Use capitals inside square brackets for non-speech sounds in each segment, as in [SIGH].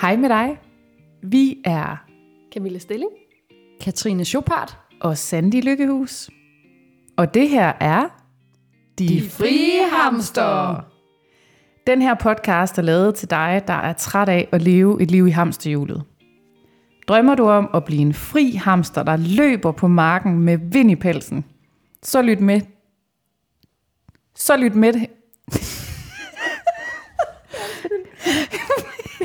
Hej med dig. Vi er Camilla Stilling. Katrine Chopard. og Sandy Lykkehus. Og det her er De, De Frie Hamster. Den her podcast er lavet til dig, der er træt af at leve et liv i hamsterhjulet. Drømmer du om at blive en fri hamster, der løber på marken med vind i pelsen? Så lyt med. Så lyt med.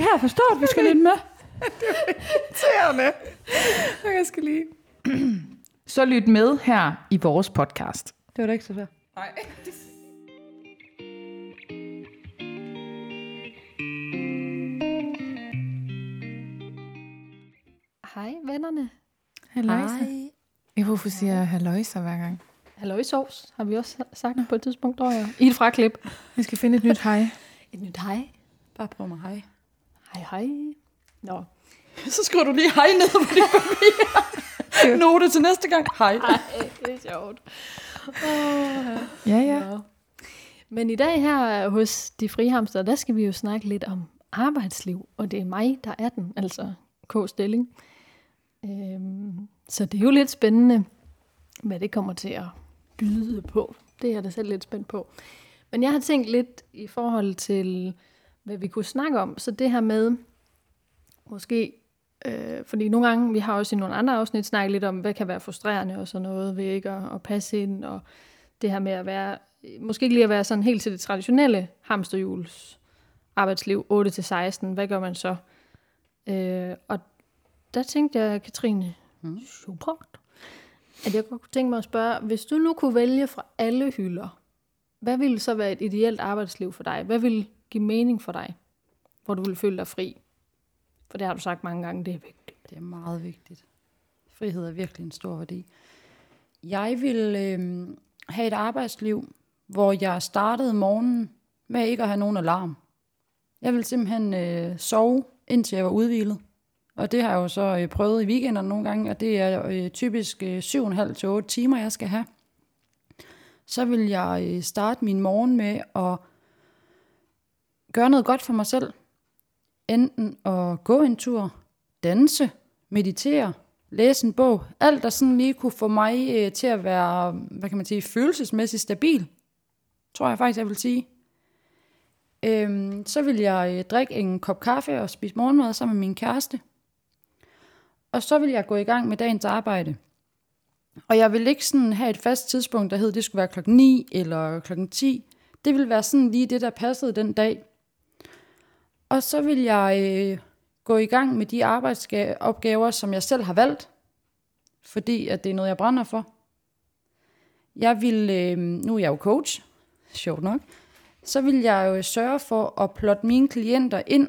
Det her forstået, vi skal lidt med. [LAUGHS] irriterende. Jeg skal lige. [CLEARS THROAT] Så lyt med her i vores podcast. Det var da ikke så svært. Nej. [LAUGHS] Hej vennerne. Halløjsa. Jeg hvorfor siger jeg halløjsa hver gang? Halløj sovs, har vi også sagt på et tidspunkt, tror jeg. I et fraklip. Jeg skal finde et nyt hej. [LAUGHS] Et nyt hej. Bare prøv mig hej. Hej hej. Nå. [LAUGHS] Så skriver du lige hej ned på dit papir. [LAUGHS] Note til næste gang. Hej. Ej, det er sjovt. Oh, Ja, ja. ja. Men i dag her hos De Frihamster, der skal vi jo snakke lidt om arbejdsliv. Og det er mig, der er den, altså K. Stilling. Øhm, så det er jo lidt spændende, hvad det kommer til at byde på. Det er jeg da selv lidt spændt på. Men jeg har tænkt lidt i forhold til, hvad vi kunne snakke om. Så det her med, måske, øh, fordi nogle gange, vi har også i nogle andre afsnit snakket lidt om, hvad kan være frustrerende og sådan noget ved ikke at, at passe ind, og det her med at være, måske ikke lige at være sådan helt til det traditionelle hamsterhjuls arbejdsliv, 8-16, hvad gør man så? Øh, og der tænkte jeg, Katrine, mm. at jeg kunne tænke mig at spørge, hvis du nu kunne vælge fra alle hylder, hvad ville så være et ideelt arbejdsliv for dig? Hvad ville give mening for dig, hvor du ville føle dig fri? For det har du sagt mange gange, det er vigtigt. Det er meget vigtigt. Frihed er virkelig en stor værdi. Jeg vil øh, have et arbejdsliv, hvor jeg startede morgenen med ikke at have nogen alarm. Jeg vil simpelthen øh, sove, indtil jeg var udvilet. Og det har jeg jo så øh, prøvet i weekenderne nogle gange, og det er øh, typisk øh, 7,5 til 8 timer, jeg skal have. Så vil jeg øh, starte min morgen med at gøre noget godt for mig selv. Enten at gå en tur, danse, meditere, læse en bog. Alt, der sådan lige kunne få mig øh, til at være, hvad kan man sige, følelsesmæssigt stabil. Tror jeg faktisk, jeg vil sige. Øhm, så vil jeg øh, drikke en kop kaffe og spise morgenmad sammen med min kæreste. Og så vil jeg gå i gang med dagens arbejde. Og jeg vil ikke sådan have et fast tidspunkt, der hed, det skulle være klokken 9 eller klokken 10. Det vil være sådan lige det, der passede den dag. Og så vil jeg øh, gå i gang med de arbejdsopgaver, som jeg selv har valgt. Fordi at det er noget, jeg brænder for. Jeg vil, øh, nu er jeg jo coach, sjovt nok, så vil jeg jo sørge for at plotte mine klienter ind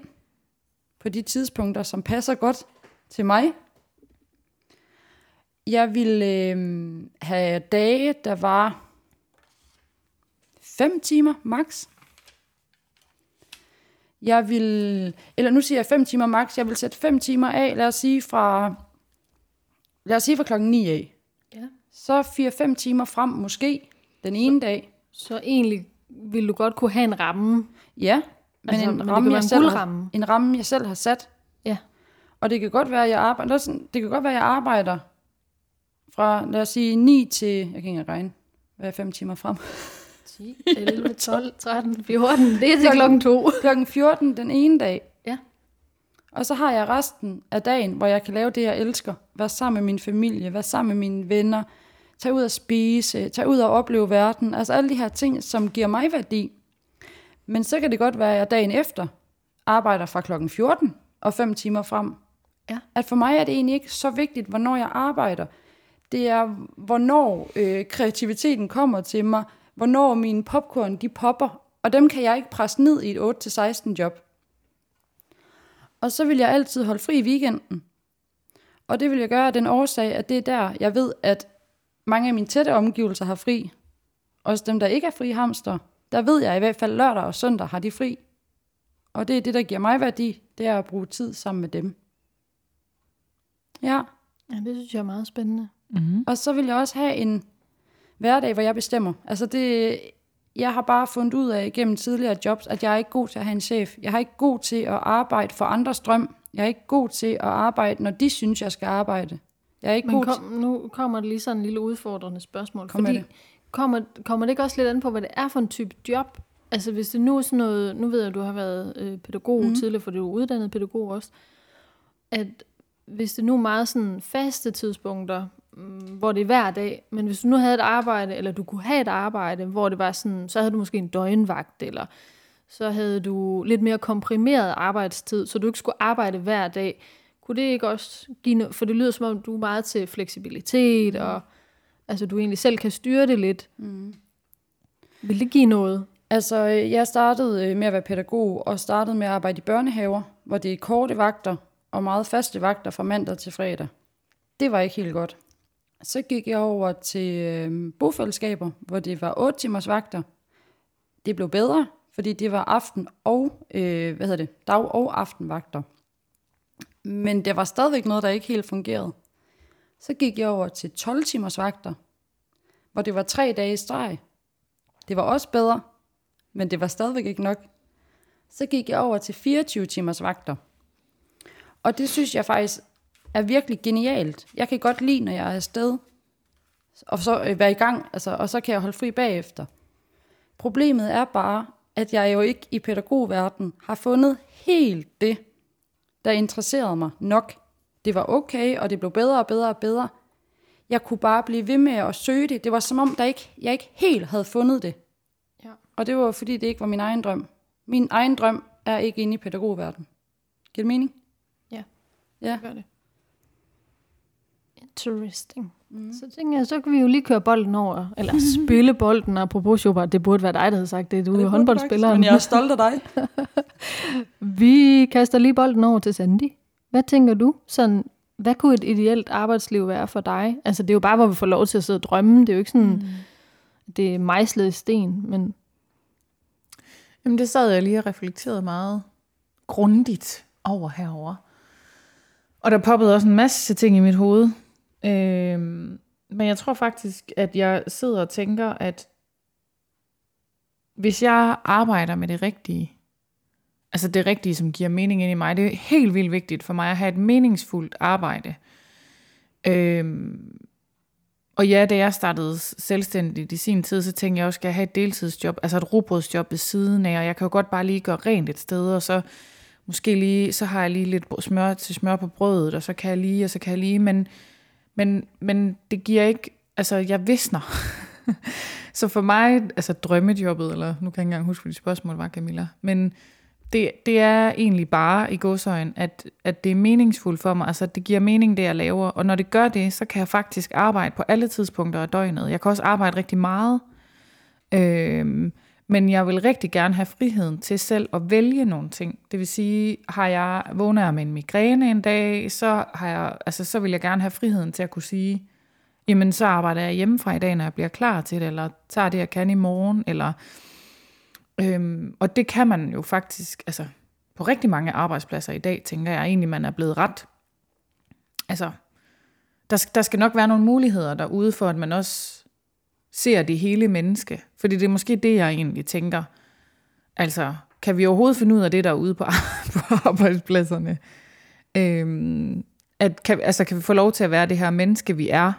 på de tidspunkter, som passer godt til mig. Jeg vil øh, have dage, der var 5 timer maks. Jeg vil, eller nu siger jeg 5 timer max, jeg vil sætte 5 timer af, lad os sige fra, lad os sige fra klokken 9 af. Ja. Så 4-5 timer frem måske den ene dag. Så egentlig ville du godt kunne have en ramme. Ja, men Altså, en, men ramme, være jeg en selv har, en ramme, jeg selv har sat. Ja. Og det kan godt være, at jeg arbejder, det kan godt være, jeg arbejder fra, lad os sige, 9 til, jeg kan ikke regne, hvad er 5 timer frem? [LAUGHS] 10, 11, 12, 13, 14. Det er til klokken to. Klokken 14 den ene dag. Ja. Og så har jeg resten af dagen, hvor jeg kan lave det, jeg elsker. Være sammen med min familie, være sammen med mine venner, tage ud og spise, tage ud og opleve verden. Altså alle de her ting, som giver mig værdi. Men så kan det godt være, at jeg dagen efter arbejder fra klokken 14 og 5 timer frem. Ja. At for mig er det egentlig ikke så vigtigt, hvornår jeg arbejder. Det er, hvornår øh, kreativiteten kommer til mig, hvornår mine popcorn de popper, og dem kan jeg ikke presse ned i et 8-16 job. Og så vil jeg altid holde fri i weekenden. Og det vil jeg gøre af den årsag, at det er der, jeg ved, at mange af mine tætte omgivelser har fri. Også dem, der ikke er fri hamster, der ved jeg i hvert fald lørdag og søndag har de fri. Og det er det, der giver mig værdi, det er at bruge tid sammen med dem. Ja, Ja, det synes jeg er meget spændende. Mm-hmm. og så vil jeg også have en hverdag, hvor jeg bestemmer. Altså det, jeg har bare fundet ud af gennem tidligere jobs, at jeg er ikke god til at have en chef. Jeg er ikke god til at arbejde for andres drøm. Jeg er ikke god til at arbejde, når de synes, jeg skal arbejde. Jeg er ikke Men god kom, nu kommer der lige sådan en lille udfordrende spørgsmål. Kom fordi det. Kommer, kommer det ikke også lidt an på, hvad det er for en type job? Altså hvis det nu er sådan noget, nu ved jeg, at du har været øh, pædagog mm. tidligere, for du er uddannet pædagog også, at hvis det nu er meget sådan faste tidspunkter, hvor det er hver dag, men hvis du nu havde et arbejde, eller du kunne have et arbejde, hvor det var sådan, så havde du måske en døgnvagt, eller så havde du lidt mere komprimeret arbejdstid, så du ikke skulle arbejde hver dag. Kunne det ikke også give noget, for det lyder som om, du er meget til fleksibilitet, og altså du egentlig selv kan styre det lidt. Mm. Vil det give noget? Altså, jeg startede øh, med at være pædagog, og startede med at arbejde i børnehaver, hvor det er korte vagter, og meget faste vagter fra mandag til fredag. Det var ikke helt godt. Så gik jeg over til øh, bofællesskaber, hvor det var 8 timers vagter. Det blev bedre, fordi det var aften og, øh, hvad hedder det, dag- og aftenvagter. Men det var stadigvæk noget, der ikke helt fungerede. Så gik jeg over til 12 timers vagter, hvor det var tre dage i streg. Det var også bedre, men det var stadigvæk ikke nok. Så gik jeg over til 24 timers vagter. Og det synes jeg faktisk er virkelig genialt. Jeg kan godt lide, når jeg er afsted, og så øh, være i gang, altså, og så kan jeg holde fri bagefter. Problemet er bare, at jeg jo ikke i pædagogverdenen har fundet helt det, der interesserede mig nok. Det var okay, og det blev bedre og bedre og bedre. Jeg kunne bare blive ved med at søge det. Det var som om, der ikke, jeg ikke helt havde fundet det. Ja. Og det var fordi, det ikke var min egen drøm. Min egen drøm er ikke inde i pædagogverdenen. Giver det mening? Ja. Ja. Gør det. Interesting. Mm. Så tænker jeg, så kan vi jo lige køre bolden over, eller [LAUGHS] spille bolden, apropos Schubert, det burde være dig, der havde sagt det, du er håndboldspilleren. Men jeg er stolt af dig. [LAUGHS] Vi kaster lige bolden over til Sandy. Hvad tænker du? Sådan, hvad kunne et ideelt arbejdsliv være for dig? Altså, det er jo bare, hvor vi får lov til at sidde og drømme. Det er jo ikke sådan, mm. det er mejslet i sten, men Jamen, det sad jeg lige og reflekterede meget grundigt over herover. Og der poppede også en masse ting i mit hoved. Øhm, men jeg tror faktisk, at jeg sidder og tænker, at hvis jeg arbejder med det rigtige, altså det rigtige, som giver mening ind i mig, det er helt vildt vigtigt for mig at have et meningsfuldt arbejde. Øhm, og ja, da jeg startede selvstændigt i sin tid, så tænkte jeg også, at jeg have et deltidsjob, altså et robrødsjob ved siden af, og jeg kan jo godt bare lige gøre rent et sted, og så måske lige, så har jeg lige lidt smør til smør på brødet, og så kan jeg lige, og så kan jeg lige, men, men, men det giver ikke, altså jeg visner. [LAUGHS] så for mig, altså drømmejobbet, eller nu kan jeg ikke engang huske, hvad de spørgsmål var, Camilla, men det, det er egentlig bare i godsøjen, at, at det er meningsfuldt for mig, altså det giver mening, det jeg laver, og når det gør det, så kan jeg faktisk arbejde på alle tidspunkter af døgnet. Jeg kan også arbejde rigtig meget, øhm, men jeg vil rigtig gerne have friheden til selv at vælge nogle ting. Det vil sige, har jeg vågner jeg med en migræne en dag, så, har jeg, altså, så vil jeg gerne have friheden til at kunne sige, jamen så arbejder jeg hjemmefra i dag, når jeg bliver klar til det, eller tager det, jeg kan i morgen, eller Øhm, og det kan man jo faktisk, altså på rigtig mange arbejdspladser i dag, tænker jeg egentlig, man er blevet ret. Altså, der, der skal nok være nogle muligheder derude for, at man også ser det hele menneske. Fordi det er måske det, jeg egentlig tænker. Altså, kan vi overhovedet finde ud af det derude på, [LAUGHS] på arbejdspladserne? Øhm, at kan, altså, kan vi få lov til at være det her menneske, vi er,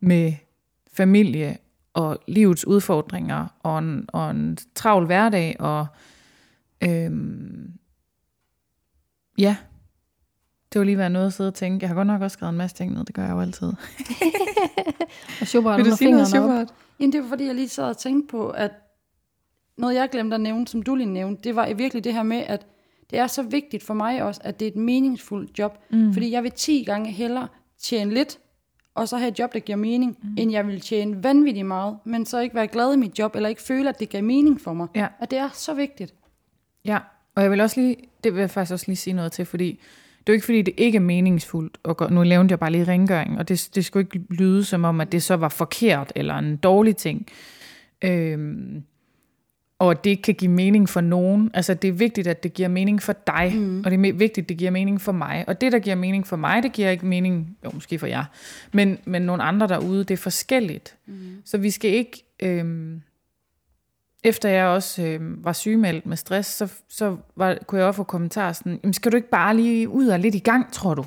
med familie og livets udfordringer, og en, og en travl hverdag, og øhm, ja, det var lige være noget at sidde og tænke. Jeg har godt nok også skrevet en masse ting ned, det gør jeg jo altid. [LAUGHS] og Schubert Vil du sige noget, op. Sjovart? Jamen, det var fordi, jeg lige sad og tænkte på, at noget, jeg glemte at nævne, som du lige nævnte, det var virkelig det her med, at det er så vigtigt for mig også, at det er et meningsfuldt job. Mm. Fordi jeg vil 10 gange hellere tjene lidt, og så have et job, der giver mening, mm. end jeg vil tjene vanvittigt meget, men så ikke være glad i mit job, eller ikke føle, at det giver mening for mig. Ja. Og det er så vigtigt. Ja, og jeg vil også lige, det vil jeg faktisk også lige sige noget til, fordi jo ikke fordi, det ikke er meningsfuldt. Og gå- nu nævnte jeg bare lige rengøring, og det, det skulle ikke lyde som om, at det så var forkert eller en dårlig ting. Øhm, og at det ikke kan give mening for nogen. Altså det er vigtigt, at det giver mening for dig, mm. og det er vigtigt, at det giver mening for mig. Og det, der giver mening for mig, det giver ikke mening, jo måske for jer, men, men nogle andre derude, det er forskelligt. Mm. Så vi skal ikke, øhm, efter jeg også øh, var sygemeldt med stress, så, så var, kunne jeg også få kommentarer sådan, Jamen, skal du ikke bare lige ud og lidt i gang, tror du?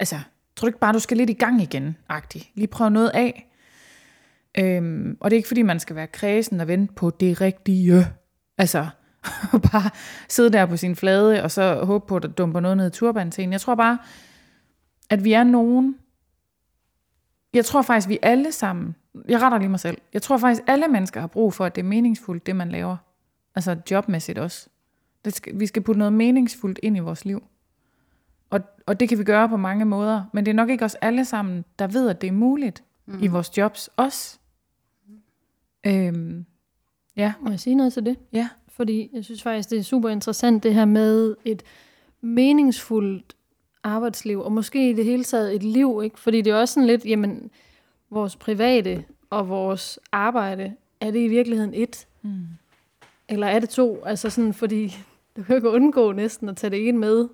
Altså, tror du ikke bare, du skal lidt i gang igen, agtig. Lige prøve noget af. Øhm, og det er ikke fordi, man skal være kredsen og vente på det rigtige. Altså, [LAUGHS] bare sidde der på sin flade, og så håbe på, at der dumper noget ned i turbanen til en. Jeg tror bare, at vi er nogen. Jeg tror faktisk, vi alle sammen, jeg retter lige mig selv, jeg tror faktisk, alle mennesker har brug for, at det er meningsfuldt, det man laver. Altså jobmæssigt også. Det skal, vi skal putte noget meningsfuldt ind i vores liv. Og, og det kan vi gøre på mange måder, men det er nok ikke os alle sammen, der ved, at det er muligt mm. i vores jobs også. Øhm, ja, Må jeg sige noget til det? ja. Fordi jeg synes faktisk, det er super interessant det her med et meningsfuldt arbejdsliv, og måske i det hele taget et liv, ikke? Fordi det er også sådan lidt, jamen, vores private og vores arbejde, er det i virkeligheden et? Mm. Eller er det to? Altså sådan, fordi [LAUGHS] du kan jo ikke undgå næsten at tage det ene med,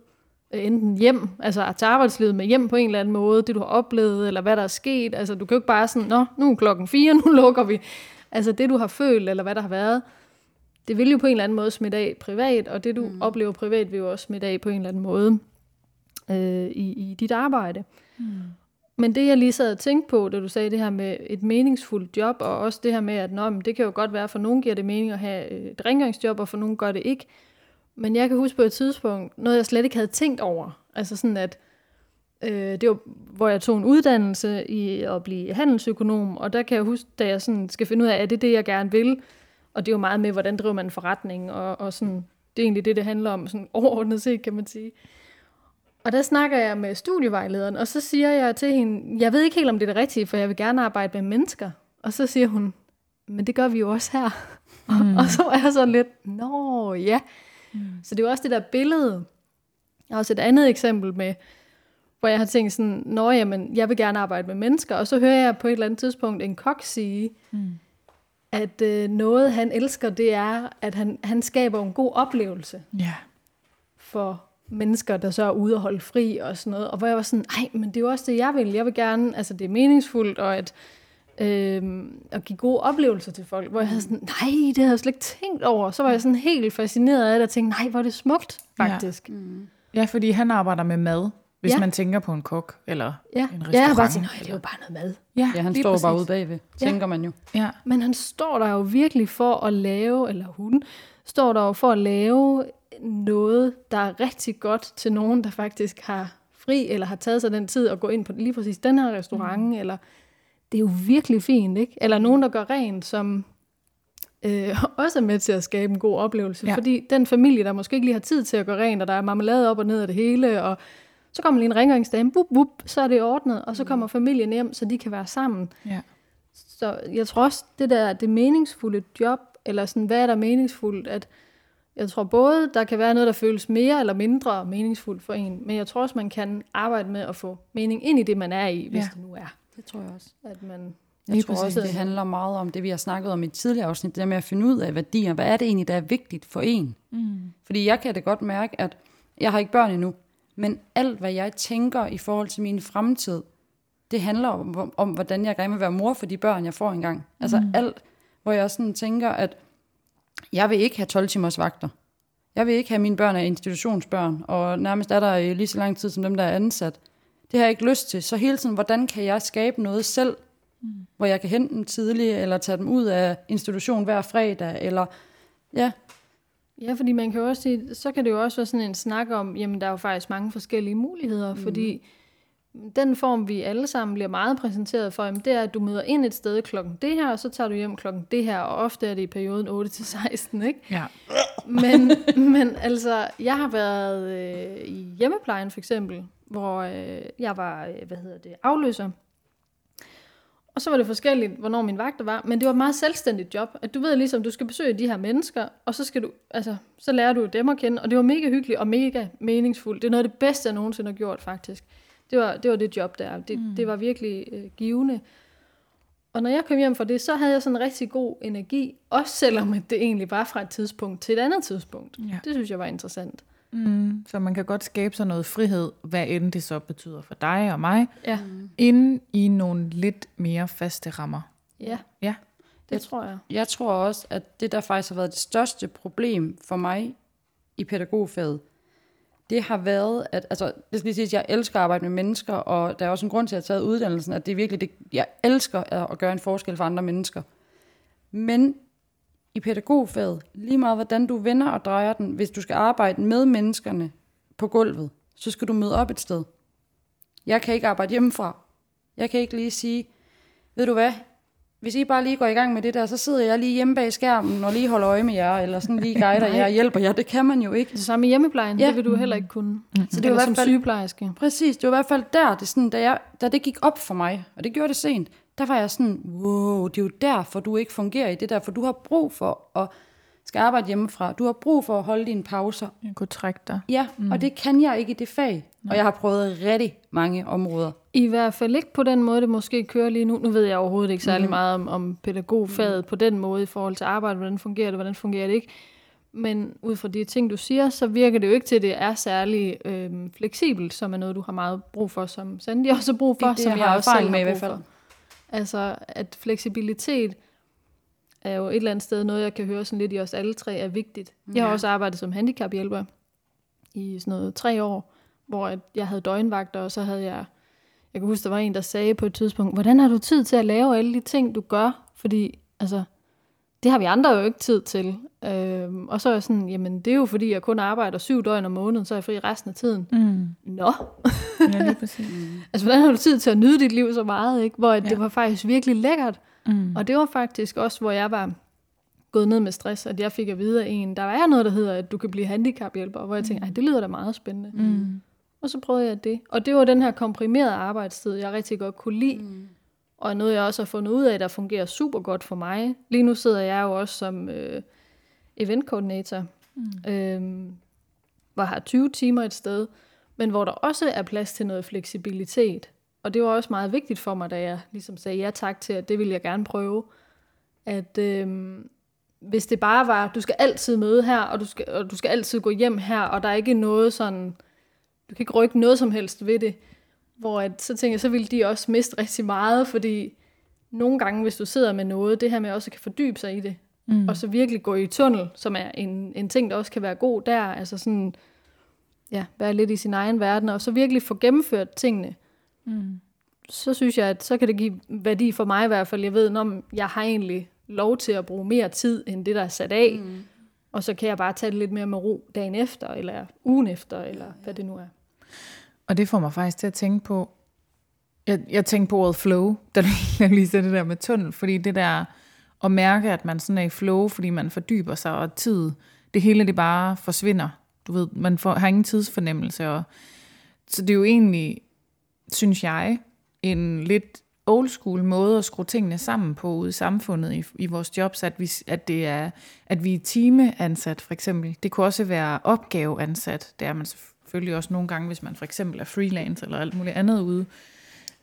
øh, enten hjem, altså at tage arbejdslivet med hjem på en eller anden måde, det du har oplevet, eller hvad der er sket. Altså du kan jo ikke bare sådan, nå, nu er klokken fire, [LAUGHS] nu lukker vi. Altså det du har følt, eller hvad der har været, det vil jo på en eller anden måde smitte af privat, og det du mm. oplever privat vil jo også smitte af på en eller anden måde øh, i, i dit arbejde. Mm. Men det jeg lige sad og tænkte på, da du sagde det her med et meningsfuldt job, og også det her med, at nå, men det kan jo godt være, for nogen giver det mening at have et rengøringsjob, og for nogen gør det ikke. Men jeg kan huske på et tidspunkt, noget jeg slet ikke havde tænkt over. Altså sådan at, øh, det var, hvor jeg tog en uddannelse i at blive handelsøkonom, og der kan jeg huske, da jeg sådan skal finde ud af, er det det, jeg gerne vil? Og det er jo meget med, hvordan driver man en forretning, og, og sådan, det er egentlig det, det handler om, sådan overordnet set, kan man sige. Og der snakker jeg med studievejlederen, og så siger jeg til hende, jeg ved ikke helt, om det er det rigtige, for jeg vil gerne arbejde med mennesker. Og så siger hun, men det gør vi jo også her. Mm. [LAUGHS] og så var jeg sådan lidt, nå ja. Mm. Så det er jo også det der billede. Jeg har også et andet eksempel med, hvor jeg har tænkt sådan, nå jamen, jeg vil gerne arbejde med mennesker, og så hører jeg på et eller andet tidspunkt en kok sige, mm. at øh, noget han elsker, det er, at han, han skaber en god oplevelse Ja. for mennesker, der så er ude og holde fri og sådan noget. Og hvor jeg var sådan, nej, men det er jo også det, jeg vil. Jeg vil gerne, altså det er meningsfuldt, og at, øh, at give gode oplevelser til folk. Hvor jeg havde sådan, nej, det havde jeg slet ikke tænkt over. Så var jeg sådan helt fascineret af det, og tænkte, nej, hvor er det smukt, faktisk. Ja, Ja, fordi han arbejder med mad, hvis Ja. man tænker på en kok eller ja. en ja jeg bare restaurant. nej, det er jo bare noget mad. Ja, Ja, han står præcis. bare ude bagved, tænker man jo. Ja. Men han står der jo virkelig for at lave, eller hun står der jo for at lave noget, der er rigtig godt til nogen, der faktisk har fri, eller har taget sig den tid at gå ind på lige præcis den her restaurant, mm. eller det er jo virkelig fint, ikke? Eller nogen, der gør rent, som øh, [LAUGHS] også er med til at skabe en god oplevelse, Ja. fordi den familie, der måske ikke lige har tid til at gøre rent, og der er marmelade op og ned af det hele, og så kommer lige en rengøringsdame, bup, bup, så er det ordnet, og så kommer familien hjem, så de kan være sammen. Ja. Så jeg tror også, det der det meningsfulde job, eller sådan, hvad er der meningsfuldt, at jeg tror både, der kan være noget, der føles mere eller mindre meningsfuldt for en, men jeg tror også, man kan arbejde med at få mening ind i det, man er i, hvis Ja. det nu er. Det tror jeg også. At man, Jeg Lige tror præcis. også, det handler meget om det, vi har snakket om i et tidligere afsnit, det der med at finde ud af værdier. Hvad er det egentlig, der er vigtigt for en? Mm. Fordi jeg kan da godt mærke, at jeg har ikke børn endnu, men alt, hvad jeg tænker i forhold til min fremtid, det handler om, om hvordan jeg gerne vil være mor for de børn, jeg får engang. Altså alt, hvor jeg sådan tænker, at jeg vil ikke have 12 timers vagter. Jeg vil ikke have mine børn af institutionsbørn, og nærmest er der i lige så lang tid som dem, der er ansat. Det har jeg ikke lyst til. Så hele tiden, hvordan kan jeg skabe noget selv, mm. hvor jeg kan hente dem tidligt, eller tage dem ud af institution hver fredag, eller ja, ja, fordi man kan jo også sige, så kan det jo også være sådan en snak om, jamen der er jo faktisk mange forskellige muligheder, mm. fordi den form, vi alle sammen bliver meget præsenteret for, jamen, det er, at du møder ind et sted klokken det her, og så tager du hjem klokken det her, og ofte er det i perioden 8-16, ikke? Ja. men, [LAUGHS] men altså, jeg har været øh, i hjemmeplejen for eksempel, hvor øh, jeg var, øh, hvad hedder det, afløser. Og så var det forskelligt, hvornår min vagter var, men det var et meget selvstændigt job. At du ved ligesom, du skal besøge de her mennesker, og så skal du, altså, så lærer du dem at kende, og det var mega hyggeligt og mega meningsfuldt. Det er noget af det bedste, jeg nogensinde har gjort, faktisk. Det var det, var det job der. Det, mm. det var virkelig øh, givende. Og når jeg kom hjem fra det, så havde jeg sådan en rigtig god energi, også selvom det egentlig var fra et tidspunkt til et andet tidspunkt. Ja. Det synes jeg var interessant. Mm, så man kan godt skabe sig noget frihed, hvad end det så betyder for dig og mig, Ja, inden i nogle lidt mere faste rammer. ja. Ja. Det tror jeg. Jeg tror også, at det, der faktisk har været det største problem for mig i pædagogfaget, det har været, at, altså, det skal lige sige, at jeg elsker at arbejde med mennesker, og der er også en grund til, at jeg har taget uddannelsen, at det er virkelig, det, jeg elsker at gøre en forskel for andre mennesker. Men i pædagogfaget, lige meget hvordan du vender og drejer den, hvis du skal arbejde med menneskerne på gulvet, så skal du møde op et sted. Jeg kan ikke arbejde hjemmefra. Jeg kan ikke lige sige, ved du hvad, hvis I bare lige går i gang med det der, så sidder jeg lige hjemme bag skærmen og lige holder øje med jer, eller sådan lige guider jer og hjælper jer. Det kan man jo ikke. Det samme i hjemmeplejen, Ja. det vil du heller ikke kunne. Så det var i hvert som fald, sygeplejerske. præcis, det var i hvert fald der, det sådan, da, jeg, da det gik op for mig, og det gjorde det sent, der var jeg sådan, wow, det er jo derfor, du ikke fungerer i det der, for du har brug for at skal arbejde hjemmefra. Du har brug for at holde dine pauser. Jeg kunne trække dig. Ja, mm. og det kan jeg ikke i det fag. Og jeg har prøvet rigtig mange områder. I hvert fald ikke på den måde, det måske kører lige nu. Nu ved jeg overhovedet ikke særlig mm. meget om, om pædagogfaget mm. på den måde i forhold til arbejde. Hvordan fungerer det, hvordan fungerer det ikke. Men ud fra de ting, du siger, så virker det jo ikke til, at det er særlig øh, fleksibelt, som er noget, du har meget brug for, som Sandy også har brug for, Det- det som jeg jeg også selv med har i brug hvert for. Altså, at fleksibilitet er jo et eller andet sted noget, jeg kan høre sådan lidt i os alle tre er vigtigt. Jeg har Ja. også arbejdet som handicaphjælper i sådan noget tre år, hvor jeg havde døgnvagter, og så havde jeg, jeg kan huske, der var en, der sagde på et tidspunkt, hvordan har du tid til at lave alle de ting, du gør? Fordi, altså, det har vi andre jo ikke tid til. Øhm, og så er jeg sådan, jamen det er jo fordi, jeg kun arbejder syv døgn om måneden, så er jeg fri resten af tiden. Mm. Nå, Ja, lige præcis. [LAUGHS] altså hvordan har du tid til at nyde dit liv så meget, ikke? Hvor. Ja. det var faktisk virkelig lækkert. Mm. Og det var faktisk også, hvor jeg var gået ned med stress, at jeg fik at vide af en, der er noget, der hedder, at du kan blive handicaphjælper, hvor jeg tænkte, "Ej, det lyder da meget spændende. Mm. Og så prøvede jeg det. Og det var den her komprimerede arbejdstid, jeg rigtig godt kunne lide. Mm. Og noget, jeg også har fundet ud af, der fungerer super godt for mig. Lige nu sidder jeg jo også som øh, eventkoordinator, mm. øhm, hvor jeg har 20 timer et sted, men hvor der også er plads til noget fleksibilitet. Og det var også meget vigtigt for mig, da jeg ligesom sagde ja tak til, at det ville jeg gerne prøve. At øhm, hvis det bare var, du skal altid møde her, og du skal, og du skal altid gå hjem her, og der er ikke noget sådan, du kan ikke rykke noget som helst ved det. Hvor at, så tænker jeg, så vil de også miste rigtig meget, fordi nogle gange, hvis du sidder med noget, det her med også kan fordybe sig i det, mm. og så virkelig gå i tunnel, som er en, en ting, der også kan være god der, altså sådan, ja, være lidt i sin egen verden, og så virkelig få gennemført tingene, Mm. så synes jeg, at så kan det give værdi for mig i hvert fald. Jeg ved, om jeg har egentlig lov til at bruge mere tid, end det, der er sat af, mm. og så kan jeg bare tage det lidt mere med ro dagen efter, eller ugen efter, eller hvad det nu er. Og det får mig faktisk til at tænke på, jeg, jeg tænkte på ordet flow, [LAUGHS] da du jeg lige sagde det der med tunnel, fordi det der at mærke, at man sådan er i flow, fordi man fordyber sig, og tid, det hele det bare forsvinder. Du ved, man får, har ingen tidsfornemmelse, og så det er jo egentlig, synes jeg, en lidt old school måde at skrue tingene sammen på ude i samfundet i, i vores jobs, at vi, at det er, at vi er timeansat for eksempel. Det kunne også være opgaveansat. Det er man selvfølgelig også nogle gange, hvis man for eksempel er freelance eller alt muligt andet ude.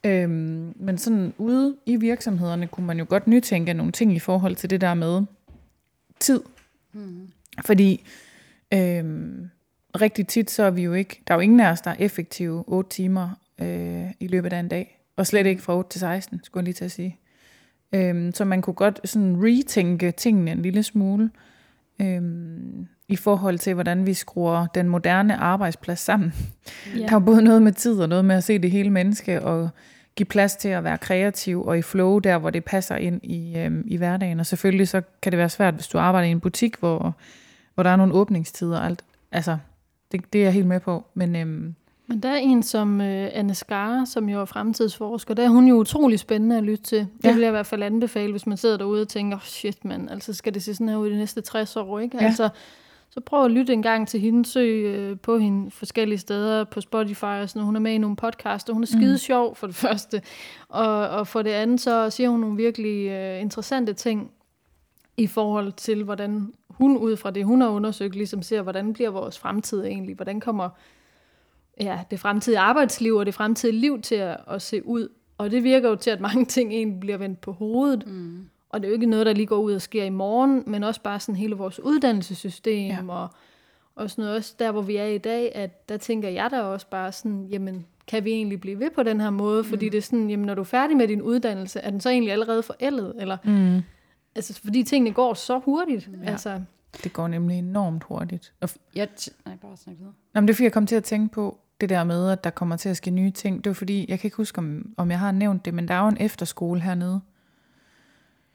Øhm, men sådan ude i virksomhederne kunne man jo godt nytænke nogle ting i forhold til det der med tid. Mm. Fordi øhm, rigtig tit så er vi jo ikke, der er jo ingen af os, der er effektive 8 timer øh, i løbet af en dag. Og slet ikke fra 8 til 16, skulle jeg lige til at sige. Øhm, så man kunne godt sådan retænke tingene en lille smule øhm, i forhold til, hvordan vi skruer den moderne arbejdsplads sammen. Ja. Der er både noget med tid og noget med at se det hele menneske og give plads til at være kreativ og i flow der, hvor det passer ind i, øhm, i hverdagen. Og selvfølgelig så kan det være svært, hvis du arbejder i en butik, hvor, hvor der er nogle åbningstider og alt. Altså, det, det er jeg helt med på. Men øhm, Men der er en som øh, Anne Skare, som jo er fremtidsforsker. Der er hun jo utrolig spændende at lytte til. Det Ja. vil jeg i hvert fald anbefale, hvis man sidder derude og tænker, oh, shit mand, altså skal det se sådan her ud de næste 60 år, ikke? Ja. Altså, så prøv at lytte en gang til hende, søg øh, på hende forskellige steder på Spotify og sådan noget. Hun er med i nogle podcaster. Hun er skide sjov for det første. Og, og for det andet, så siger hun nogle virkelig øh, interessante ting i forhold til, hvordan hun ud fra det, hun har undersøgt, ligesom ser, hvordan bliver vores fremtid egentlig? Hvordan kommer ja, det fremtidige arbejdsliv og det fremtidige liv til at, at se ud. Og det virker jo til, at mange [LAUGHS] ting egentlig bliver vendt på hovedet. Mm. Og det er jo ikke noget, der lige går ud og sker i morgen, men også bare sådan hele vores uddannelsessystem Ja. og, og sådan noget. Også der, hvor vi er i dag, at der tænker jeg da også bare sådan, jamen, kan vi egentlig blive ved på den her måde? Fordi det er sådan, jamen, når du er færdig med din uddannelse, er den så egentlig allerede forældet? Eller, mm, Altså, fordi tingene går så hurtigt. Ja. Altså, Det går nemlig enormt hurtigt. Og f- Jeg t- nej, bare snak videre. Nå, men det er fordi, jeg kom til at tænke på det der med, at der kommer til at ske nye ting. Det var fordi, jeg kan ikke huske, om, om jeg har nævnt det, men der er jo en efterskole hernede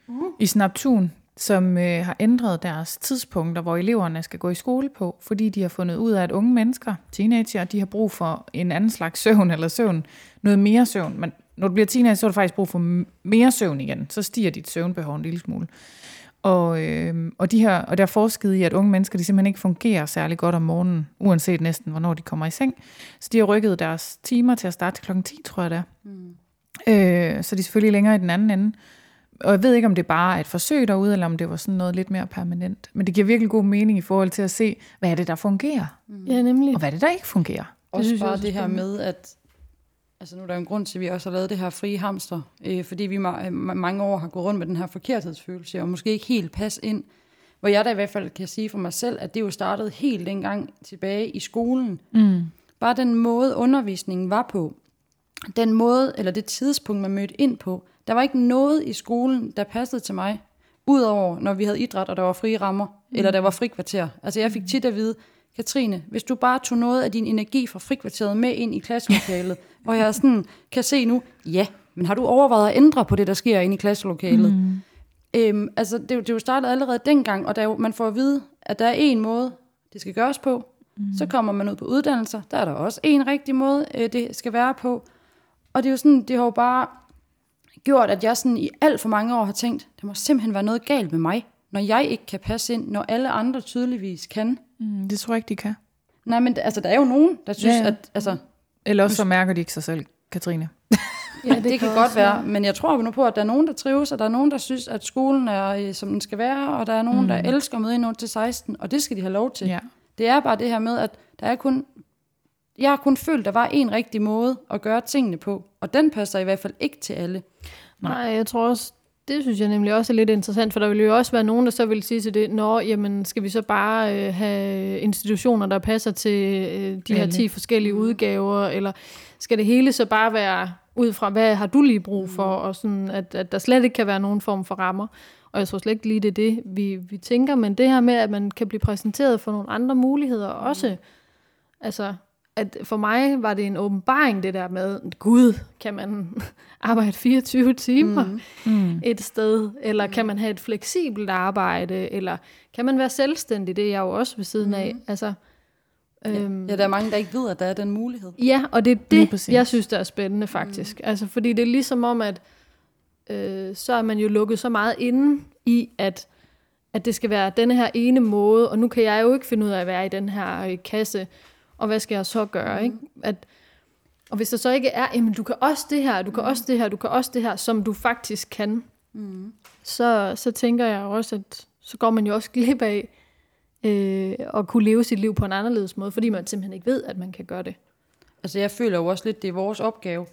Uh. i Snaptun, som øh, har ændret deres tidspunkter, hvor eleverne skal gå i skole på, fordi de har fundet ud af, at unge mennesker, teenager, de har brug for en anden slags søvn eller søvn, noget mere søvn. Men når du bliver teenager, så har du faktisk brug for mere søvn igen. Så stiger dit søvnbehov en lille smule. Og, øh, og, de her, og der er forsket i, at unge mennesker de simpelthen ikke fungerer særlig godt om morgenen, uanset næsten, hvornår de kommer i seng. Så de har rykket deres timer til at starte kl. 10, tror jeg det er. Mm. Øh, så de er selvfølgelig længere i den anden ende. Og jeg ved ikke, om det bare er et forsøg derude, eller om det var sådan noget lidt mere permanent. Men det giver virkelig god mening i forhold til at se, hvad er det, der fungerer, ja, nemlig. og hvad er det, der ikke fungerer. Også synes jeg bare også er det her spændende. med, at altså nu er der jo en grund til, at vi også har lavet det her frie hamster, øh, fordi vi ma- øh, ma- mange år har gået rundt med den her forkerthedsfølelse, og måske ikke helt pas ind. Hvor jeg da i hvert fald kan sige for mig selv, at det jo startede helt dengang tilbage i skolen. Mm. Bare den måde, undervisningen var på, den måde, eller det tidspunkt, man mødte ind på, der var ikke noget i skolen, der passede til mig, udover når vi havde idræt, og der var frie rammer, mm. eller der var frikvarter. Altså jeg fik tit at vide, Katrine, hvis du bare tog noget af din energi fra frikvarteret med ind i klasselokalet, [LAUGHS] hvor jeg sådan kan se nu, ja, men har du overvejet at ændre på det, der sker inde i klasselokalet? Mm. Øhm, altså, det, er jo- det er jo startet allerede dengang, og der er jo, man får at vide, at der er en måde, det skal gøres på. Mm. Så kommer man ud på uddannelser, der er der også en rigtig måde, øh, det skal være på. Og det er jo sådan, det har jo bare gjort, at jeg sådan i alt for mange år har tænkt, der må simpelthen være noget galt med mig, når jeg ikke kan passe ind, når alle andre tydeligvis kan. Mm, det tror jeg ikke, de kan. Nej, men altså, der er jo nogen, der synes, Ja, ja, at altså, Eller også så mærker de ikke sig selv, Katrine. [LAUGHS] Ja, det, det kan godt være, men jeg tror nu på, at der er nogen, der trives, og der er nogen, der synes, at skolen er, øh, som den skal være, og der er nogen, mm. der elsker at møde ind til 16, og det skal de have lov til. Ja. Det er bare det her med, at der er kun... Jeg har kun følt, at der var en rigtig måde at gøre tingene på, og den passer i hvert fald ikke til alle. Nej, jeg tror også, det synes jeg nemlig også er lidt interessant, for der vil jo også være nogen, der så vil sige til det, nå, jamen, skal vi så bare øh, have institutioner, der passer til øh, de her Alle. 10 forskellige udgaver, eller skal det hele så bare være ud fra, hvad har du lige brug for, og sådan, at, at der slet ikke kan være nogen form for rammer. Og jeg tror slet ikke lige, det er det, vi, vi tænker, men det her med, at man kan blive præsenteret for nogle andre muligheder også, altså, at for mig var det en åbenbaring, det der med, gud, kan man [LAUGHS] arbejde 24 timer mm. Mm. et sted, eller kan man have et fleksibelt arbejde, eller kan man være selvstændig, det er jeg jo også ved siden af. Altså, øhm, Ja, der er mange, der ikke ved, at der er den mulighed. Ja, og det er det, jeg synes, der er spændende faktisk. Mm. Altså, fordi det er ligesom om, at øh, så er man jo lukket så meget inde i, at, at det skal være denne her ene måde, og nu kan jeg jo ikke finde ud af at være i den her øh, kasse, og hvad skal jeg så gøre, mm. ikke? At, og hvis der så ikke er, jamen du kan også det her, du kan også det her, du kan også det her, som du faktisk kan, Mm. så, så tænker jeg også, at så går man jo også glip af øh, at kunne leve sit liv på en anderledes måde, fordi man simpelthen ikke ved, at man kan gøre det. Altså jeg føler jo også lidt, det er vores opgave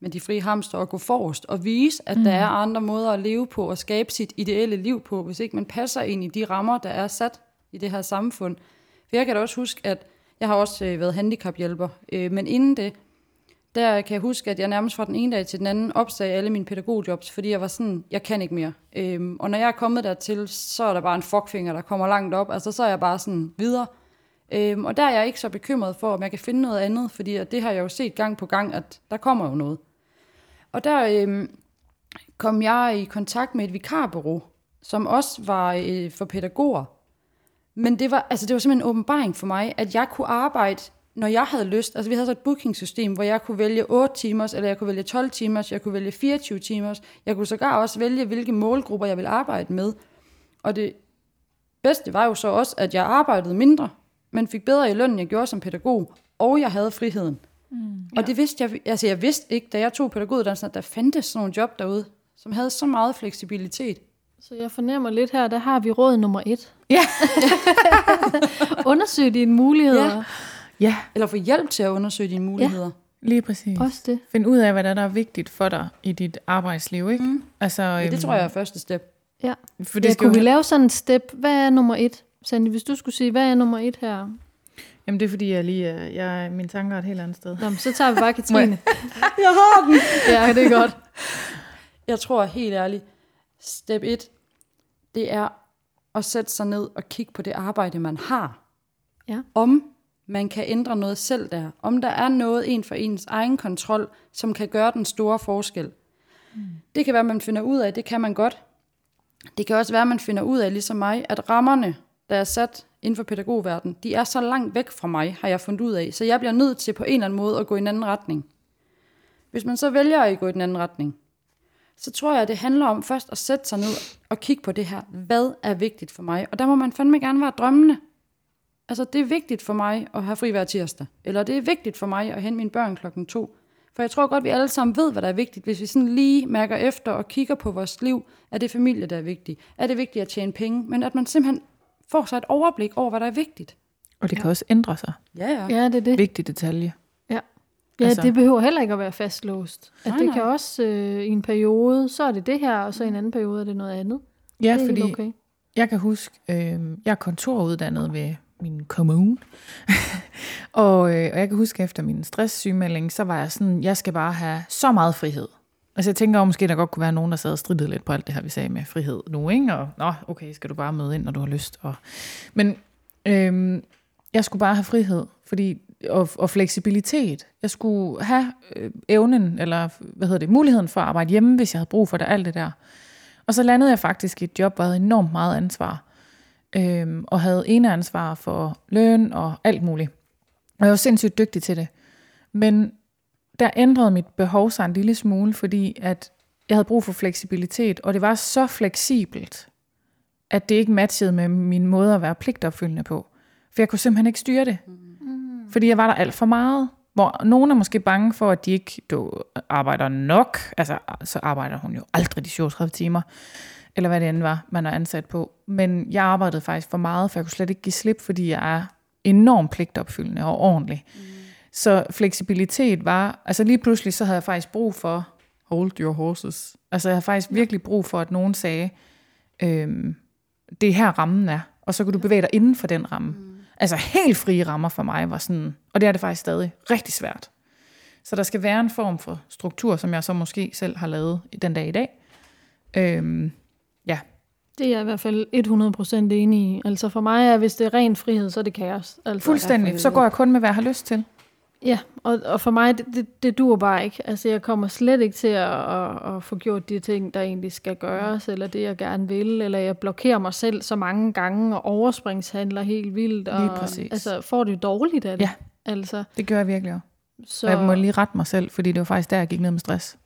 med de frie hamster at gå forrest og vise, at mm. der er andre måder at leve på og skabe sit ideelle liv på, hvis ikke man passer ind i de rammer, der er sat i det her samfund. For jeg kan da også huske, at jeg har også øh, været handicaphjælper, øh, men inden det, der kan jeg huske, at jeg nærmest fra den ene dag til den anden opsagde alle mine pædagogjobs, fordi jeg var sådan, jeg kan ikke mere. Øhm, og når jeg er kommet dertil, så er der bare en fuckfinger, der kommer langt op. Altså så er jeg bare sådan videre. Øhm, og der er jeg ikke så bekymret for, om jeg kan finde noget andet, fordi at det har jeg jo set gang på gang, at der kommer jo noget. Og der øhm, kom jeg i kontakt med et vikarbureau, som også var øh, for pædagoger. Men det var, altså det var simpelthen en åbenbaring for mig, at jeg kunne arbejde, når jeg havde lyst. Altså vi havde så et bookingsystem, hvor jeg kunne vælge 8 timers, eller jeg kunne vælge 12 timers, jeg kunne vælge 24 timers. Jeg kunne sågar også vælge, hvilke målgrupper jeg ville arbejde med. Og det bedste var jo så også, at jeg arbejdede mindre, men fik bedre i løn, end jeg gjorde som pædagog, og jeg havde friheden. Mm, og det vidste jeg, altså jeg vidste ikke, da jeg tog pædagoguddannelsen, at der fandtes sådan nogle job derude, som havde så meget fleksibilitet. Så jeg fornemmer lidt her, der har vi råd nummer et. Ja. [LAUGHS] Undersøg dine muligheder. Ja. Ja. Ja, Eller få hjælp til at undersøge dine muligheder. lige præcis. Også det. Find ud af, hvad der er, vigtigt for dig i dit arbejdsliv, ikke? Mm. Altså, Ja, det tror jeg er første step. Ja. For Det ja, skal jo kunne vi lave sådan en step? Hvad er nummer et? Sandy, hvis du skulle sige, hvad er nummer et her? Jamen, det er fordi, jeg lige er, jeg, mine tanker er et helt andet sted. Nå, så tager vi bare [LAUGHS] Katrine. [LAUGHS] Jeg har den! ja, det er godt. Jeg tror helt ærligt, step 1, det er at sætte sig ned og kigge på det arbejde, man har. Ja. Om man kan ændre noget selv der. Om der er noget en for ens egen kontrol, som kan gøre den store forskel. Mm. Det kan være, man finder ud af, det kan man godt. Det kan også være, man finder ud af, ligesom mig, at rammerne, der er sat inden for pædagogverdenen, de er så langt væk fra mig, har jeg fundet ud af. Så jeg bliver nødt til på en eller anden måde at gå i en anden retning. Hvis man så vælger at gå i den anden retning, så tror jeg, at det handler om først at sætte sig ned og kigge på det her. Hvad er vigtigt for mig? Og der må man fandme gerne være drømmende. Altså, det er vigtigt for mig at have fri hver tirsdag. Eller det er vigtigt for mig at hente mine børn klokken to. For jeg tror godt, at vi alle sammen ved, hvad der er vigtigt. Hvis vi sådan lige mærker efter og kigger på vores liv, er det familie, der er vigtigt? Er det vigtigt at tjene penge? Men at man simpelthen får sig et overblik over, hvad der er vigtigt. Og det kan også ændre sig. Ja, ja. Ja, det er det. Vigtig detalje. Ja, Altså- det behøver heller ikke at være fastlåst. At Nej, det nej. kan også øh, i en periode, så er det det her, og så i en anden periode er det noget andet. Ja, det fordi okay. jeg kan huske, øh, jeg er kontoruddannet ved min kommune, [LAUGHS] og, øh, og jeg kan huske, efter min stresssygemelding, så var jeg sådan, jeg skal bare have så meget frihed. Altså jeg tænker jo måske, der godt kunne være nogen, der sad og stridede lidt på alt det her, vi sagde med frihed nu, ikke? Og nå, okay, skal du bare møde ind, når du har lyst. Og, men øh, jeg skulle bare have frihed, fordi, og, og fleksibilitet. Jeg skulle have øh, evnen, eller hvad hedder det, muligheden for at arbejde hjemme, hvis jeg havde brug for det, alt det der. Og så landede jeg faktisk i et job, hvor jeg havde enormt meget ansvar. øh, og havde ene ansvar for løn og alt muligt. Og jeg var sindssygt dygtig til det. Men der ændrede mit behov sig en lille smule, fordi at jeg havde brug for fleksibilitet, og det var så fleksibelt, at det ikke matchede med min måde at være pligtopfyldende på. For jeg kunne simpelthen ikke styre det. Mm. Fordi jeg var der alt for meget. Hvor nogen er måske bange for, at de ikke du, arbejder nok. Altså, så arbejder hun jo aldrig de 37 timer. Eller hvad det end var, man er ansat på. Men jeg arbejdede faktisk for meget, for jeg kunne slet ikke give slip, fordi jeg er enormt pligtopfyldende og ordentlig. Mm. Så fleksibilitet var, altså lige pludselig, så havde jeg faktisk brug for, hold your horses. Altså jeg havde faktisk virkelig brug for, at nogen sagde, øhm, det er her rammen er, og så kan du bevæge dig inden for den ramme. Mm. Altså helt frie rammer for mig var sådan, og det er det faktisk stadig, rigtig svært. Så der skal være en form for struktur, som jeg så måske selv har lavet den dag i dag. Øhm, ja, Det er jeg i hvert fald 100% enig i. Altså for mig er, hvis det er ren frihed, så er det kaos. Altså, fuldstændig. Så går jeg kun med, hvad jeg har lyst til. Ja, og, og for mig, det, det, det dur bare ikke. Altså, jeg kommer slet ikke til at, at, at få gjort de ting, der egentlig skal gøres, eller det, jeg gerne vil, eller jeg blokerer mig selv så mange gange, og overspringshandler helt vildt, og Lige præcis. altså, får det dårligt af det. Ja. Altså, Det gør jeg virkelig også. så, Så... Jeg må lige rette mig selv, fordi det var faktisk der, jeg gik ned med stress.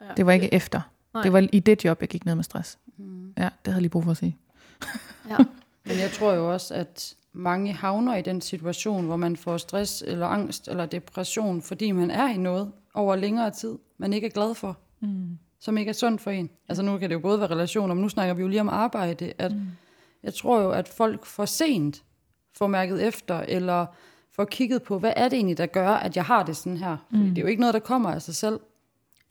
ja, Det var ikke efter. Nej. Det var i det job, jeg gik ned med stress. Ja, det havde jeg lige brug for at sige. Ja. Men jeg tror jo også, at mange havner i den situation, hvor man får stress eller angst eller depression, fordi man er i noget over længere tid, man ikke er glad for, mm. som ikke er sundt for en. Altså nu kan det jo både være relationer, men nu snakker vi jo lige om arbejde, at mm. jeg tror jo, at folk for sent får mærket efter, eller får kigget på, hvad er det egentlig, der gør, at jeg har det sådan her? Fordi mm. det er jo ikke noget, der kommer af sig selv.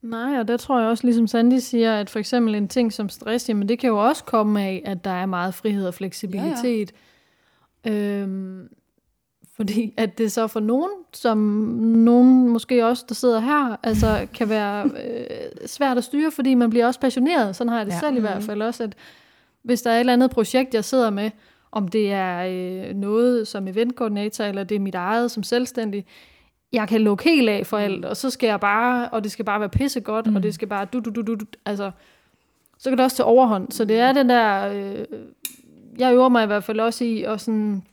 Nej, og der tror jeg også, ligesom Sandy siger, at for eksempel en ting som stress, jamen det kan jo også komme af, at der er meget frihed og fleksibilitet. Ja, ja. Øhm, fordi at det så for nogen, som nogen måske også, der sidder her, altså kan være øh, svært at styre, fordi man bliver også passioneret. Sådan har jeg det Ja. selv i hvert fald også, at hvis der er et eller andet projekt, jeg sidder med, om det er øh, noget som eventkoordinator, eller det er mit eget som selvstændig, jeg kan lukke helt af for alt, og så skal jeg bare, og det skal bare være pissegodt, mm. og det skal bare du, du, du, du, du, altså, så kan det også til overhånd. Så det er den der, øh, jeg øver mig i hvert fald også i at sådan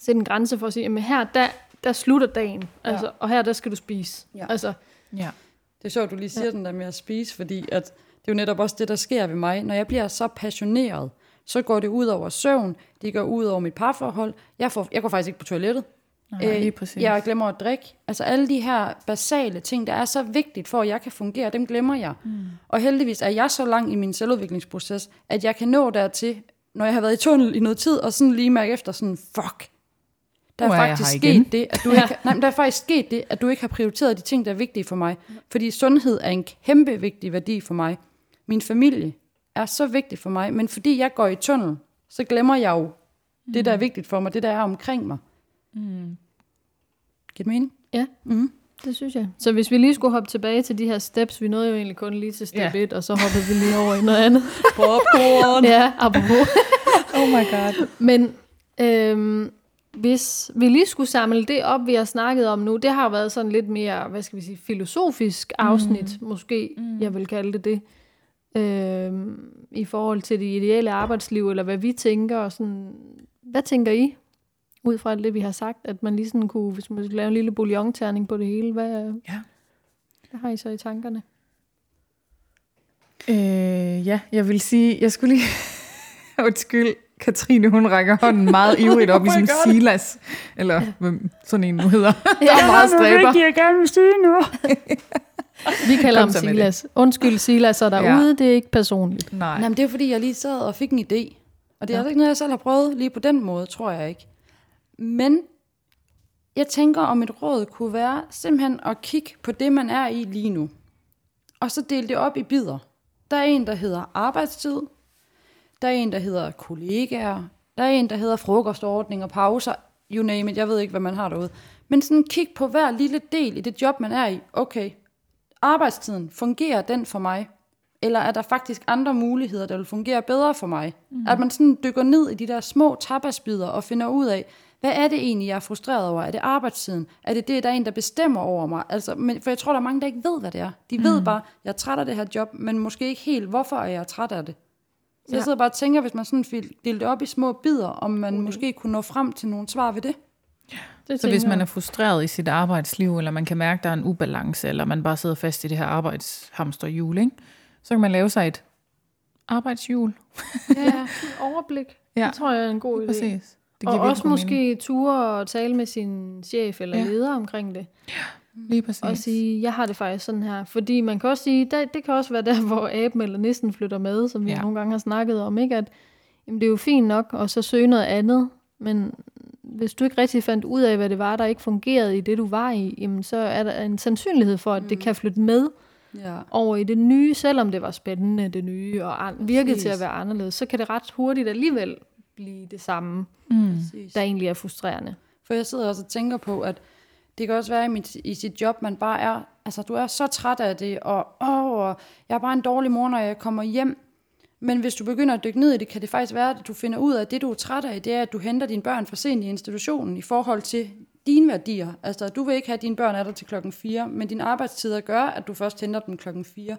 sætte en grænse for at sige, jamen her, der, der slutter dagen, altså, Ja. og her, der skal du spise. Ja. Altså, Ja. Det er sjovt, du lige siger ja. den der med at spise, fordi at det er jo netop også det, der sker ved mig. Når jeg bliver så passioneret, så går det ud over søvn, det går ud over mit parforhold. Jeg, får, jeg går faktisk ikke på toilettet. Nej, lige præcis. Jeg glemmer at drikke. Altså alle de her basale ting, der er så vigtigt for, at jeg kan fungere, dem glemmer jeg. Mm. Og heldigvis er jeg så lang i min selvudviklingsproces, at jeg kan nå dertil, når jeg har været i tunnel i noget tid, og sådan lige mærke efter sådan, fuck, der er er faktisk sket det, at du [LAUGHS] ikke, nej, men der er faktisk sket det, at du ikke har prioriteret de ting, der er vigtige for mig. Fordi sundhed er en kæmpe vigtig værdi for mig. Min familie er så vigtig for mig, men fordi jeg går i tunnel, så glemmer jeg jo mm. det, der er vigtigt for mig, det der er omkring mig. Mm. Giver det mening? ja. Mm. Det synes jeg. Så hvis vi lige skulle hoppe tilbage til de her steps, vi nåede jo egentlig kun lige til step Ja. 1, og så hoppede vi lige over i noget andet. [LAUGHS] Popcorn. ja, apropos. [LAUGHS] Oh my god. Men øhm, hvis vi lige skulle samle det op, vi har snakket om nu, det har været sådan lidt mere, hvad skal vi sige, filosofisk afsnit, mm. måske, mm. jeg vil kalde det det, øhm, i forhold til det ideelle arbejdsliv, eller hvad vi tænker, og sådan, hvad tænker I, ud fra alt det, vi har sagt, at man lige sådan kunne, hvis man skulle lave en lille bouillonterning på det hele, hvad, Ja. hvad har I så i tankerne? Øh, ja, jeg vil sige, jeg skulle lige... [LAUGHS] Undskyld, Katrine, hun rækker hånden meget [LAUGHS] ivrigt op Oh sådan God. Silas, eller hvem sådan en nu hedder. [LAUGHS] Ja, Der er meget stræber. jeg gerne vil sige nu. Vi kalder Kom ham Silas. Undskyld Silas, er derude, Ja. det er ikke personligt. Nej. Nej, men det er fordi, jeg lige sad og fik en idé. Og det er Ja. altså ikke noget, jeg selv har prøvet lige på den måde, tror jeg ikke. Men jeg tænker, om et råd kunne være simpelthen at kigge på det, man er i lige nu. Og så dele det op i bidder. Der er en, der hedder arbejdstid. Der er en, der hedder kollegaer. Der er en, der hedder frokostordning og pauser. You name it. Jeg ved ikke, hvad man har derude. Men sådan kig på hver lille del i det job, man er i. Okay, arbejdstiden, fungerer den for mig? Eller er der faktisk andre muligheder, der vil fungere bedre for mig? Mm. At man sådan dykker ned i de der små tapasbider og finder ud af, hvad er det egentlig, jeg er frustreret over? Er det arbejdstiden? Er det det, der er en, der bestemmer over mig? Altså, men, for jeg tror, der er mange, der ikke ved, hvad det er. De mm. ved bare, jeg er træt af det her job, men måske ikke helt, hvorfor er jeg træt af det? Så ja. jeg sidder bare og tænker, hvis man sådan fik delt det op i små bidder, om man måske kunne nå frem til nogle svar ved det. Det Så hvis man er frustreret i sit arbejdsliv, eller man kan mærke, der er en ubalance, eller man bare sidder fast i det her arbejdshamsterhjul, ikke? så kan man lave sig et arbejdshjul. Ja, [LAUGHS] overblik. Ja. Det tror jeg er en god idé. Præcis. Det og virkelig også måske mening. ture og tale med sin chef eller Ja. ja. leder omkring det. Lige præcis. Og sige, jeg har det faktisk sådan her. Fordi man kan også sige, det, det kan også være der, [LAUGHS] hvor aben eller nissen flytter med, som vi Ja. ja. nogle gange har snakket om. Ikke? At, jamen, det er jo fint nok at så søge noget andet, men hvis du ikke rigtig fandt ud af, hvad det var, der ikke fungerede i det, du var i, jamen, så er der en sandsynlighed for, at det kan flytte med Ja. over i det nye, selvom det var spændende, det nye, og an- virkede til at være anderledes, så kan det ret hurtigt alligevel blive det samme, Mm. Der egentlig er frustrerende. For jeg sidder også og tænker på, at det kan også være i, mit, i sit job, man bare er, altså du er så træt af det, og, åh, og jeg er bare en dårlig mor, når jeg kommer hjem. Men hvis du begynder at dykke ned i det, kan det faktisk være, at du finder ud af, at det du er træt af, det er, at du henter dine børn for sent i institutionen i forhold til dine værdier. Altså, du vil ikke have, at dine børn er der til klokken 4, men dine arbejdstider gør, at du først henter dem klokken 4.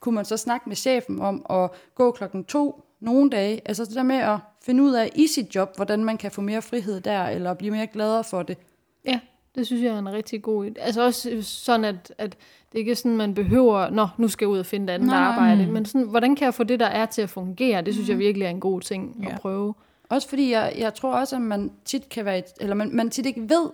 Kunne man så snakke med chefen om at gå klokken 2 nogle dage? Altså det der med at finde ud af i sit job, hvordan man kan få mere frihed der, eller blive mere gladere for det. Ja, det synes jeg er en rigtig god idé. Altså også sådan, at, at det ikke er sådan, man behøver, nå, nu skal jeg ud og finde et andet Nej. arbejde, men sådan, hvordan kan jeg få det, der er til at fungere? Det synes jeg virkelig er en god ting Ja. at prøve. Også fordi jeg, jeg tror også, at man tit kan være, et, eller man, man tit ikke ved,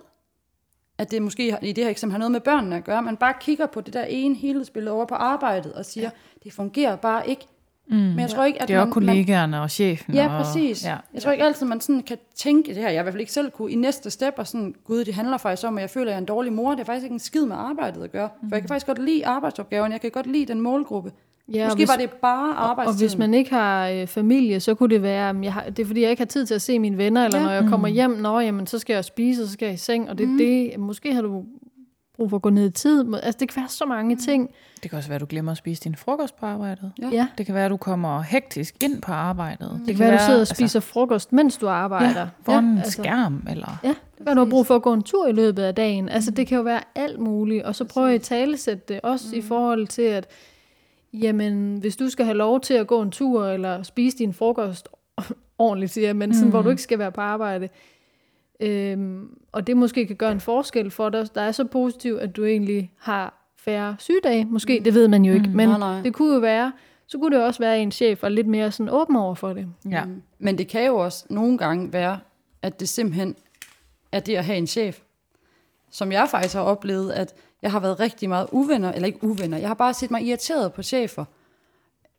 at det måske i det her eksempel har noget med børnene at gøre. Man bare kigger på det der ene helhedsbillede over på arbejdet og siger, ja. det fungerer bare ikke. Mm. Men jeg tror ikke, at Det er man, også kollegaerne og chefen. Ja, og, præcis. Ja. Jeg tror ikke altid, man sådan kan tænke det her. Jeg i hvert fald ikke selv kunne i næste step, og sådan, gud, det handler faktisk om, at jeg føler, at jeg er en dårlig mor. Det er faktisk ikke en skid med arbejdet at gøre. For jeg kan faktisk godt lide arbejdsopgaven. Jeg kan godt lide den målgruppe. Ja, og Måske hvis- var det bare Og arbejdstiden. hvis man ikke har øh, familie, så kunne det være, at jeg har, det er fordi, jeg ikke har tid til at se mine venner, eller Ja. når jeg kommer hjem, nå, jamen, så skal jeg spise, og så skal jeg i seng, og det Mm. det, måske har du brug for at gå ned i tid. Altså, det kan være så mange ting. Det kan også være, at du glemmer at spise din frokost på arbejdet. Ja. Ja. Det kan være, at du kommer hektisk ind på arbejdet. Det kan være, at du sidder og spiser frokost, mens du arbejder. altså, foran en altså. skærm. Eller, Ja, det kan være, du har brug for at gå en tur i løbet af dagen. Altså, det kan jo være alt muligt. Og så prøver jeg at talesætte det også mm. i forhold til, at jamen, hvis du skal have lov til at gå en tur, eller spise din frokost [LAUGHS] ordentligt, siger jeg, men sådan, Mm. hvor du ikke skal være på arbejde, øhm, og det måske kan gøre en forskel for dig, der er så positivt, at du egentlig har færre sygedage, måske, det ved man jo ikke, Mm. men Nej, nej. det kunne jo være, så kunne det også være, at en chef var lidt mere sådan åben over for det. ja. Mm. Men det kan jo også nogle gange være, at det simpelthen er det at have en chef. Som jeg faktisk har oplevet, at jeg har været rigtig meget uvenner, eller ikke uvenner, jeg har bare set mig irriteret på chefer,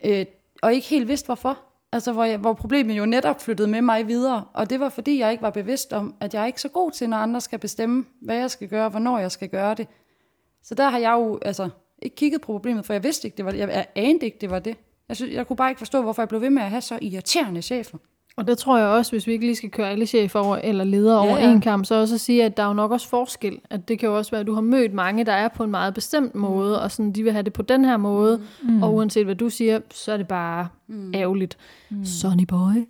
øh, og ikke helt vidst hvorfor. Altså, hvor, jeg, hvor problemet jo netop flyttede med mig videre, og det var fordi, jeg ikke var bevidst om, at jeg er ikke så god til, når andre skal bestemme, hvad jeg skal gøre, hvornår jeg skal gøre det. Så der har jeg jo altså, ikke kigget på problemet, for jeg vidste ikke, det var det. Jeg, jeg anede ikke, det var det. Jeg, synes, jeg kunne bare ikke forstå, hvorfor jeg blev ved med at have så irriterende chefer. Og det tror jeg også, hvis vi ikke lige skal køre alle chefer over, eller ledere Ja, over ja. en kamp, så også at sige, at der er jo nok også forskel. At det kan jo også være, at du har mødt mange, der er på en meget bestemt måde, og sådan, de vil have det på den her måde. Mm. Og uanset hvad du siger, så er det bare mm. ærgerligt. Mm. Sonny boy.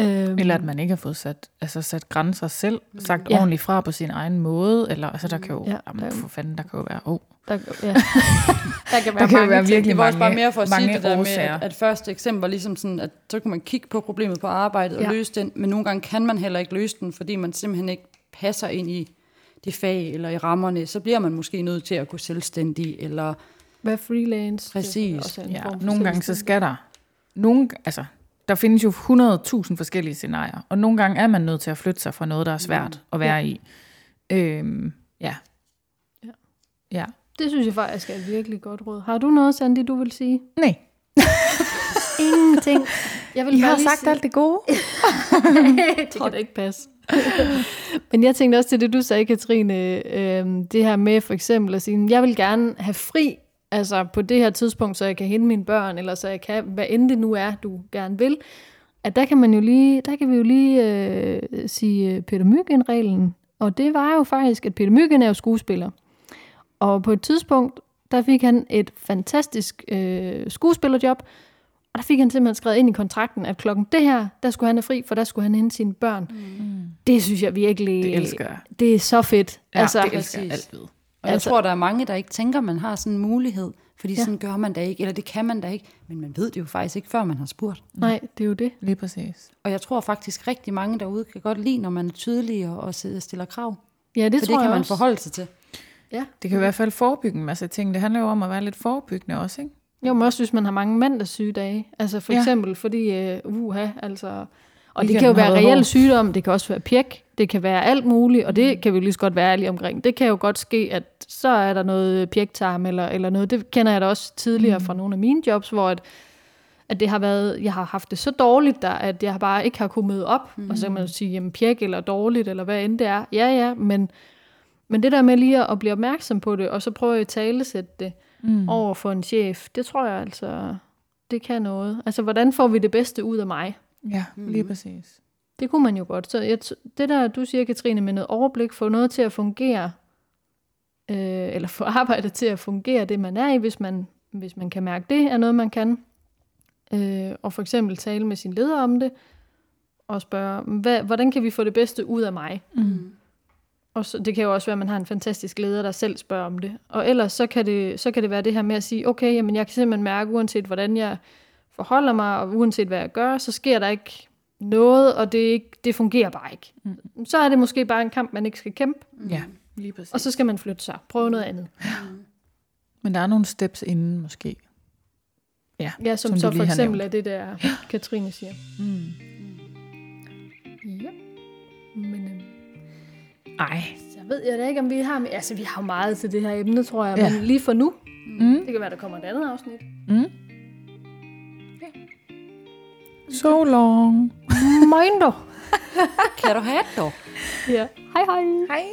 Øhm, Eller at man ikke har fået sat, altså sat grænser selv, sagt Ja. ordentligt fra på sin egen måde, eller altså der kan jo, Ja, ja, der- jamen, for fanden, der kan jo være, oh, der, ja. [LAUGHS] der kan være der kan mange være ting. virkelig Det var også bare mere for at sige det der med, at, at første eksempel var ligesom sådan, at så kunne man kigge på problemet på arbejdet og Ja. løse den, men nogle gange kan man heller ikke løse den, fordi man simpelthen ikke passer ind i det fag eller i rammerne, så bliver man måske nødt til at gå selvstændig, eller Være freelance. Præcis. Det er også en Ja, form for nogle gange så skal der, nogle, altså, der findes jo 100.000 forskellige scenarier, og nogle gange er man nødt til at flytte sig fra noget, der er svært at være i. Øhm, ja. Ja. Ja. Det synes jeg faktisk er et virkelig godt råd. Har du noget, Sandy, du vil sige? Nej, [LAUGHS] Ingenting. Jeg vil I bare har sagt sige- alt det gode. [LAUGHS] det kan da ikke passe. [LAUGHS] Men jeg tænkte også til det, du sagde, Katrine, øh, det her med for eksempel at sige, jeg vil gerne have fri, altså på det her tidspunkt, så jeg kan hente mine børn, eller så jeg kan, hvad end det nu er, du gerne vil. At der kan man jo lige, der kan vi jo lige øh, sige øh, Peter Myggen-reglen. Og det var jo faktisk, at Peter Myggen er jo skuespiller. Og på et tidspunkt, der fik han et fantastisk øh, skuespillerjob, og der fik han simpelthen skrevet ind i kontrakten, at klokken det her, der skulle han have fri, for der skulle han hente sine børn. Mm. Det synes jeg virkelig... Det elsker jeg. Det er så fedt. Ja, altså, det elsker jeg præcis. altid. Og jeg Altså- tror, der er mange, der ikke tænker, man har sådan en mulighed, fordi Ja. sådan gør man da ikke, eller det kan man da ikke, men man ved det jo faktisk ikke, før man har spurgt. Nej, det er jo det. Lige præcis. Og jeg tror faktisk rigtig mange derude kan godt lide, når man er tydelig og, og stiller krav. Ja, det Det for tror det kan jeg man også. forholde sig til. Ja. Det kan i hvert fald forebygge en masse ting. Det handler jo om at være lidt forebyggende også, ikke? Jo, men også hvis man har mange mandagssygedage. Altså for Ja. eksempel, fordi, uh, uha, altså... Og det kan jo være været reel hård. sygdom, det kan også være pjek, det kan være alt muligt, og det kan vi jo lige så godt være ærlige omkring. Det kan jo godt ske, at så er der noget pjektarm eller, eller noget. Det kender jeg da også tidligere mm. fra nogle af mine jobs, hvor at, at det har været, jeg har haft det så dårligt der, at jeg bare ikke har kunnet møde op. Mm. Og så kan man jo sige, jamen pjek eller dårligt, eller hvad end det er. Ja, ja, men, men det der med lige at, blive opmærksom på det, og så prøve at talesætte det mm. over for en chef, det tror jeg altså, det kan noget. Altså, hvordan får vi det bedste ud af mig? Ja, lige præcis. Det kunne man jo godt. Så jeg, det der, du siger, Katrine, med noget overblik, få noget til at fungere, øh, eller få [LAUGHS] arbejdet til at fungere, det man er i, hvis man, hvis man kan mærke, det er noget, man kan. Øh, og for eksempel tale med sin leder om det, og spørge, hvad, hvordan kan vi få det bedste ud af mig? Mm. Og så, det kan jo også være, at man har en fantastisk leder, der selv spørger om det. Og ellers så kan det, så kan det være det her med at sige, okay, jamen jeg kan simpelthen mærke, uanset hvordan jeg forholder mig, og uanset hvad jeg gør, så sker der ikke noget, og det, ikke, det fungerer bare ikke. Mm. Så er det måske bare en kamp, man ikke skal kæmpe, Ja, lige præcis. og så skal man flytte sig. Prøve noget andet. Men der er nogle steps inden måske. Ja, Ja, som, Som så for eksempel er det der, Katrine siger. Mm. Ja. Men ej. Så ved jeg da ikke, om vi har... Altså, vi har jo meget til det her emne, tror jeg. Ja. Men lige for nu. Mm. Det kan være, der kommer et andet afsnit. Mm. So long. Moin Kan du have det dog? Ja. Hej hej. Hej.